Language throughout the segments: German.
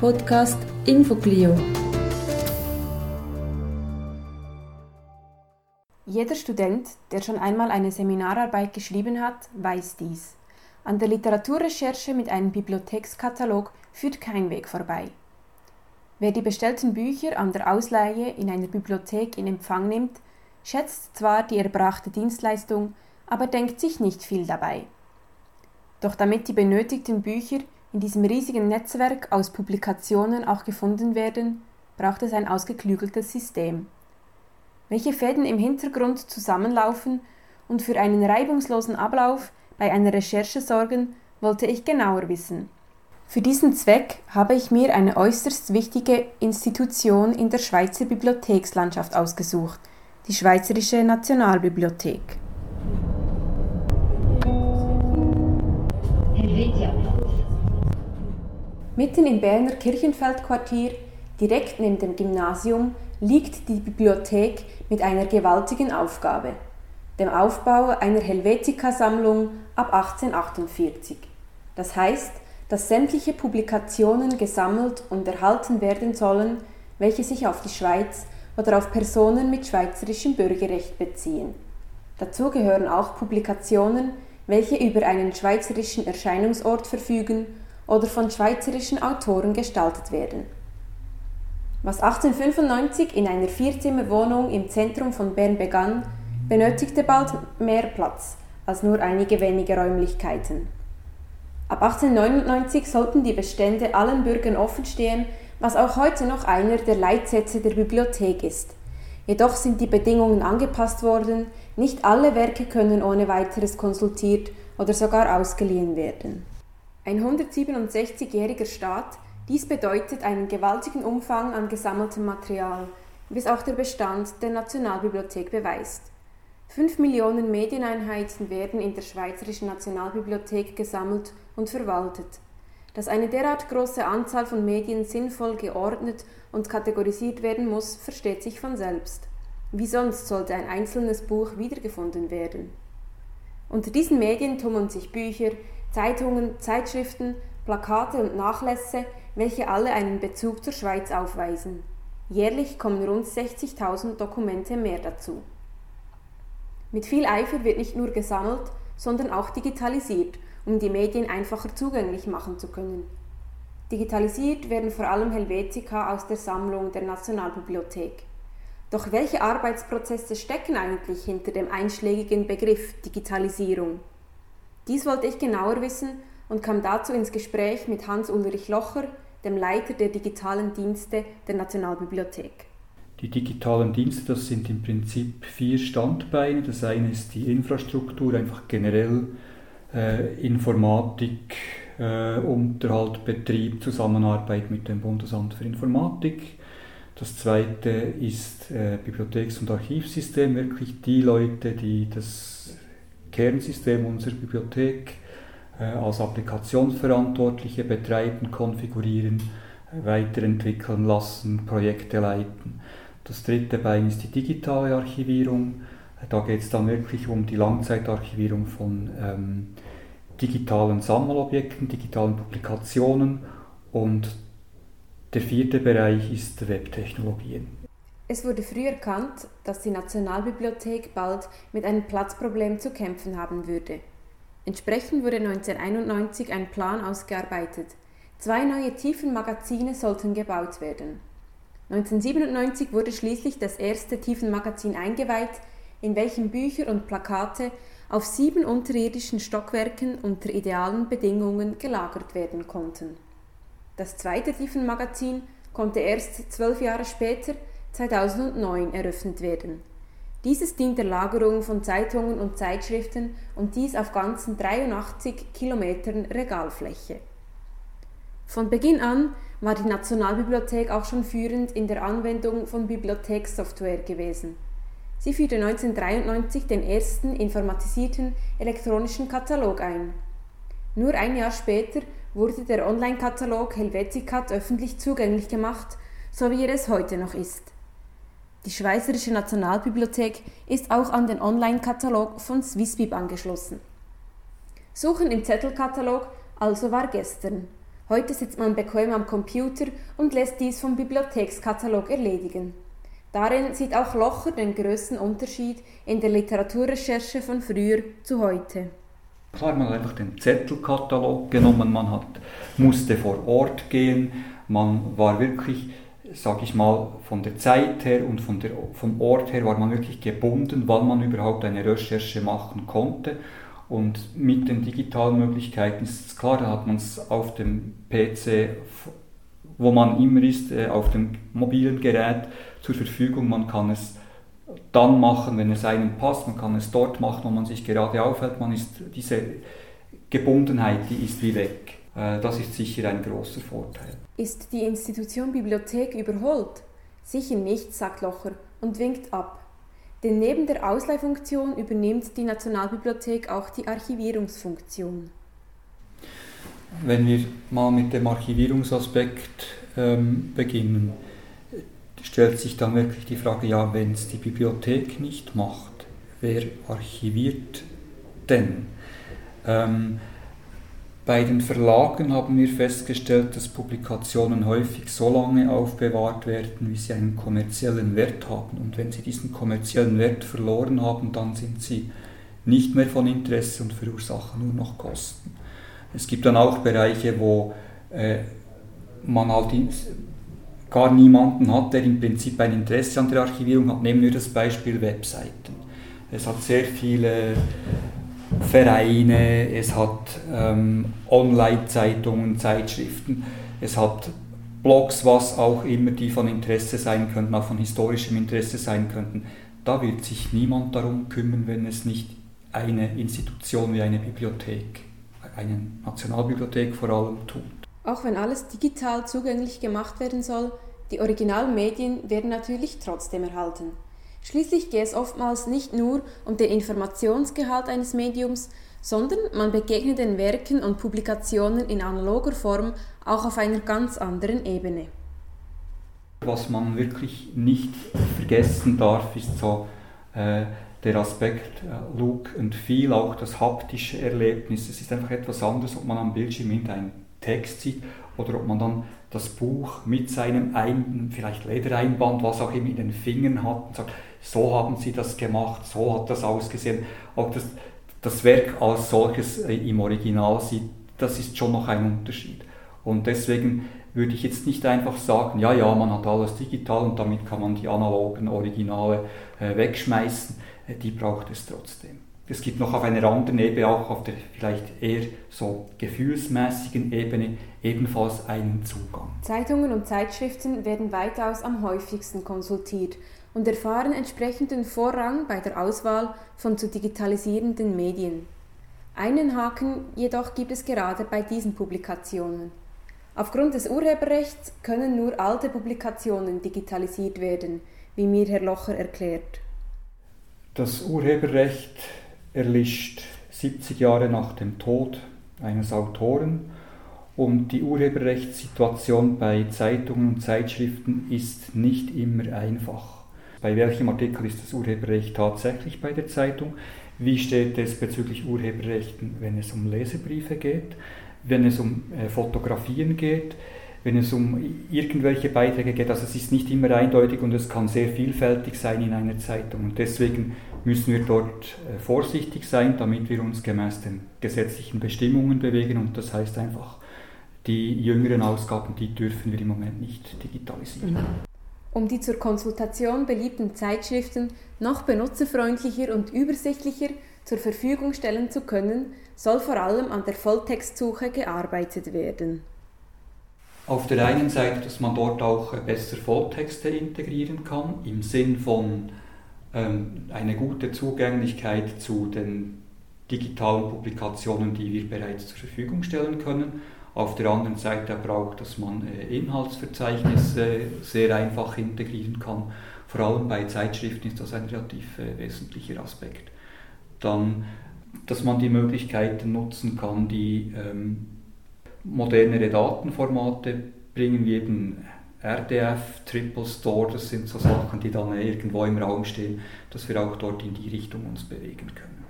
Podcast Infoglio. Jeder Student, der schon einmal eine Seminararbeit geschrieben hat, weiß dies. An der Literaturrecherche mit einem Bibliothekskatalog führt kein Weg vorbei. Wer die bestellten Bücher an der Ausleihe in einer Bibliothek in Empfang nimmt, schätzt zwar die erbrachte Dienstleistung, aber denkt sich nicht viel dabei. Doch damit die benötigten Bücher in diesem riesigen Netzwerk aus Publikationen auch gefunden werden, braucht es ein ausgeklügeltes System. Welche Fäden im Hintergrund zusammenlaufen und für einen reibungslosen Ablauf bei einer Recherche sorgen, wollte ich genauer wissen. Für diesen Zweck habe ich mir eine äußerst wichtige Institution in der Schweizer Bibliothekslandschaft ausgesucht, die Schweizerische Nationalbibliothek. Mitten im Berner Kirchenfeldquartier, direkt neben dem Gymnasium, liegt die Bibliothek mit einer gewaltigen Aufgabe, dem Aufbau einer Helvetica-Sammlung ab 1848. Das heißt, dass sämtliche Publikationen gesammelt und erhalten werden sollen, welche sich auf die Schweiz oder auf Personen mit schweizerischem Bürgerrecht beziehen. Dazu gehören auch Publikationen, welche über einen schweizerischen Erscheinungsort verfügen oder von schweizerischen Autoren gestaltet werden. Was 1895 in einer Vierzimmerwohnung im Zentrum von Bern begann, benötigte bald mehr Platz als nur einige wenige Räumlichkeiten. Ab 1899 sollten die Bestände allen Bürgern offenstehen, was auch heute noch einer der Leitsätze der Bibliothek ist. Jedoch sind die Bedingungen angepasst worden, nicht alle Werke können ohne weiteres konsultiert oder sogar ausgeliehen werden. Ein 167-jähriger Staat, dies bedeutet einen gewaltigen Umfang an gesammeltem Material, wie es auch der Bestand der Nationalbibliothek beweist. Fünf Millionen Medieneinheiten werden in der Schweizerischen Nationalbibliothek gesammelt und verwaltet. Dass eine derart große Anzahl von Medien sinnvoll geordnet und kategorisiert werden muss, versteht sich von selbst. Wie sonst sollte ein einzelnes Buch wiedergefunden werden? Unter diesen Medien tummeln sich Bücher, Zeitungen, Zeitschriften, Plakate und Nachlässe, welche alle einen Bezug zur Schweiz aufweisen. Jährlich kommen rund 60.000 Dokumente mehr dazu. Mit viel Eifer wird nicht nur gesammelt, sondern auch digitalisiert, um die Medien einfacher zugänglich machen zu können. Digitalisiert werden vor allem Helvetica aus der Sammlung der Nationalbibliothek. Doch welche Arbeitsprozesse stecken eigentlich hinter dem einschlägigen Begriff Digitalisierung? Dies wollte ich genauer wissen und kam dazu ins Gespräch mit Hans-Ulrich Locher, dem Leiter der digitalen Dienste der Nationalbibliothek. Die digitalen Dienste, das sind im Prinzip vier Standbeine. Das eine ist die Infrastruktur, einfach generell äh, Informatik, äh, Unterhalt, Betrieb, Zusammenarbeit mit dem Bundesamt für Informatik. Das zweite ist äh, Bibliotheks- und Archivsystem, wirklich die Leute, die das Kernsystem unserer Bibliothek äh, als Applikationsverantwortliche betreiben, konfigurieren, weiterentwickeln lassen, Projekte leiten. Das dritte Bein ist die digitale Archivierung. Da geht es dann wirklich um die Langzeitarchivierung von ähm, digitalen Sammelobjekten, digitalen Publikationen und der vierte Bereich ist Webtechnologien. Es wurde früh erkannt, dass die Nationalbibliothek bald mit einem Platzproblem zu kämpfen haben würde. Entsprechend wurde 1991 ein Plan ausgearbeitet. Zwei neue Tiefenmagazine sollten gebaut werden. 1997 wurde schließlich das erste Tiefenmagazin eingeweiht, in welchem Bücher und Plakate auf sieben unterirdischen Stockwerken unter idealen Bedingungen gelagert werden konnten. Das zweite Tiefenmagazin konnte erst zwölf Jahre später 2009 eröffnet werden. Dieses dient der Lagerung von Zeitungen und Zeitschriften und dies auf ganzen 83 Kilometern Regalfläche. Von Beginn an war die Nationalbibliothek auch schon führend in der Anwendung von Bibliothekssoftware gewesen. Sie führte 1993 den ersten informatisierten elektronischen Katalog ein. Nur ein Jahr später wurde der Online-Katalog Helveticat öffentlich zugänglich gemacht, so wie er es heute noch ist. Die Schweizerische Nationalbibliothek ist auch an den Online-Katalog von Swissbib angeschlossen. Suchen im Zettelkatalog also war gestern. Heute sitzt man bequem am Computer und lässt dies vom Bibliothekskatalog erledigen. Darin sieht auch Locher den größten Unterschied in der Literaturrecherche von früher zu heute. Klar, man hat einfach den Zettelkatalog genommen, man hat, musste vor Ort gehen, man war wirklich, sage ich mal, von der Zeit her und von der, vom Ort her war man wirklich gebunden, wann man überhaupt eine Recherche machen konnte. Und mit den digitalen Möglichkeiten ist es klar, da hat man es auf dem PC, wo man immer ist, äh, auf dem mobilen Gerät zur Verfügung. Man kann es dann machen, wenn es einem passt. Man kann es dort machen, wo man sich gerade aufhält. Man ist, diese Gebundenheit, die ist wie weg. Äh, das ist sicher ein großer Vorteil. Ist die Institution Bibliothek überholt? Sicher nicht, sagt Locher und winkt ab. Denn neben der Ausleihfunktion übernimmt die Nationalbibliothek auch die Archivierungsfunktion. Wenn wir mal mit dem Archivierungsaspekt ähm, beginnen, stellt sich dann wirklich die Frage, ja, wenn es die Bibliothek nicht macht, wer archiviert denn? Ähm, bei den Verlagen haben wir festgestellt, dass Publikationen häufig so lange aufbewahrt werden, wie sie einen kommerziellen Wert haben. Und wenn sie diesen kommerziellen Wert verloren haben, dann sind sie nicht mehr von Interesse und verursachen nur noch Kosten. Es gibt dann auch Bereiche, wo äh, man halt gar niemanden hat, der im Prinzip ein Interesse an der Archivierung hat. Nehmen wir das Beispiel Webseiten. Es hat sehr viele Vereine, es hat ähm, Online-Zeitungen, Zeitschriften, es hat Blogs, was auch immer, die von Interesse sein könnten, auch von historischem Interesse sein könnten. Da wird sich niemand darum kümmern, wenn es nicht eine Institution wie eine Bibliothek, eine Nationalbibliothek vor allem tut. Auch wenn alles digital zugänglich gemacht werden soll, die Originalmedien werden natürlich trotzdem erhalten. Schließlich geht es oftmals nicht nur um den Informationsgehalt eines Mediums, sondern man begegnet den Werken und Publikationen in analoger Form auch auf einer ganz anderen Ebene. Was man wirklich nicht vergessen darf, ist so äh, der Aspekt äh, Look and Feel, auch das haptische Erlebnis. Es ist einfach etwas anderes, ob man am Bildschirm hinter Text sieht oder ob man dann das Buch mit seinem Ein vielleicht Ledereinband, was auch immer in den Fingern hat und sagt, so haben sie das gemacht, so hat das ausgesehen. Auch das, das Werk als solches äh, im Original sieht, das ist schon noch ein Unterschied. Und deswegen würde ich jetzt nicht einfach sagen, ja, ja, man hat alles digital und damit kann man die analogen Originale äh, wegschmeißen. Äh, die braucht es trotzdem. Es gibt noch auf einer anderen Ebene, auch auf der vielleicht eher so gefühlsmäßigen Ebene, ebenfalls einen Zugang. Zeitungen und Zeitschriften werden weitaus am häufigsten konsultiert und erfahren entsprechenden Vorrang bei der Auswahl von zu digitalisierenden Medien. Einen Haken jedoch gibt es gerade bei diesen Publikationen. Aufgrund des Urheberrechts können nur alte Publikationen digitalisiert werden, wie mir Herr Locher erklärt. Das Urheberrecht erlischt 70 Jahre nach dem Tod eines Autoren und die Urheberrechtssituation bei Zeitungen und Zeitschriften ist nicht immer einfach. Bei welchem Artikel ist das Urheberrecht tatsächlich bei der Zeitung? Wie steht es bezüglich Urheberrechten, wenn es um Lesebriefe geht, wenn es um äh, Fotografien geht, wenn es um irgendwelche Beiträge geht? Also es ist nicht immer eindeutig und es kann sehr vielfältig sein in einer Zeitung. Und deswegen müssen wir dort äh, vorsichtig sein, damit wir uns gemäß den gesetzlichen Bestimmungen bewegen. Und das heißt einfach, die jüngeren Ausgaben, die dürfen wir im Moment nicht digitalisieren. Um die zur Konsultation beliebten Zeitschriften noch benutzerfreundlicher und übersichtlicher zur Verfügung stellen zu können, soll vor allem an der Volltextsuche gearbeitet werden. Auf der einen Seite, dass man dort auch besser Volltexte integrieren kann, im Sinn von ähm, eine gute Zugänglichkeit zu den digitalen Publikationen, die wir bereits zur Verfügung stellen können auf der anderen Seite aber auch, dass man äh, Inhaltsverzeichnisse sehr einfach integrieren kann. Vor allem bei Zeitschriften ist das ein relativ äh, wesentlicher Aspekt. Dann, dass man die Möglichkeiten nutzen kann, die ähm, modernere Datenformate bringen, wie eben RDF, Triple Store, das sind so Sachen, die dann irgendwo im Raum stehen, dass wir auch dort in die Richtung uns bewegen können.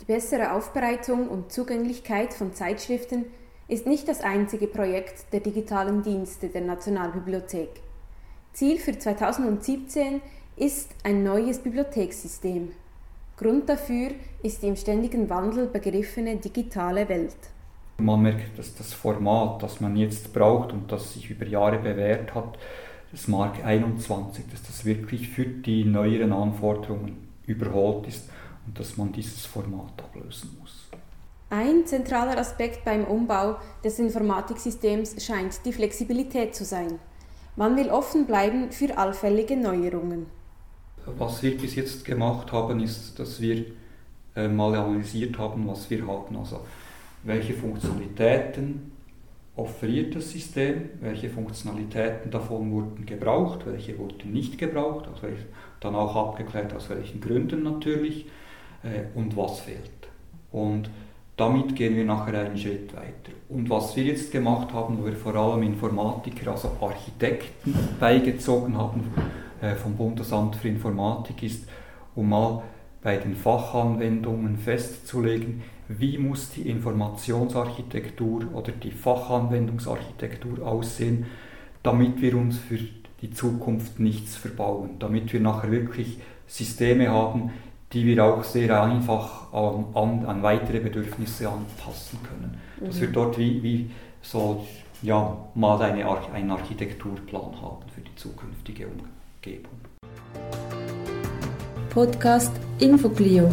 Die bessere Aufbereitung und Zugänglichkeit von Zeitschriften ist nicht das einzige Projekt der digitalen Dienste der Nationalbibliothek. Ziel für 2017 ist ein neues Bibliothekssystem. Grund dafür ist die im ständigen Wandel begriffene digitale Welt. Man merkt, dass das Format, das man jetzt braucht und das sich über Jahre bewährt hat, das Mark 21, dass das wirklich für die neueren Anforderungen überholt ist und dass man dieses Format ablösen muss. Ein zentraler Aspekt beim Umbau des Informatiksystems scheint die Flexibilität zu sein. Man will offen bleiben für allfällige Neuerungen. Was wir bis jetzt gemacht haben, ist, dass wir äh, mal analysiert haben, was wir haben. Also welche Funktionalitäten offeriert das System, welche Funktionalitäten davon wurden gebraucht, welche wurden nicht gebraucht, also dann auch abgeklärt, aus welchen Gründen natürlich äh, und was fehlt. Und damit gehen wir nachher einen Schritt weiter. Und was wir jetzt gemacht haben, wo wir vor allem Informatiker, also Architekten beigezogen haben äh, vom Bundesamt für Informatik, ist, um mal bei den Fachanwendungen festzulegen, wie muss die Informationsarchitektur oder die Fachanwendungsarchitektur aussehen, damit wir uns für die Zukunft nichts verbauen, damit wir nachher wirklich Systeme haben, die wir auch sehr einfach an, an, an weitere Bedürfnisse anpassen können. Mhm. Dass wir dort wie, wie so ja, mal eine, einen Architekturplan haben für die zukünftige Umgebung. Podcast Infoclio.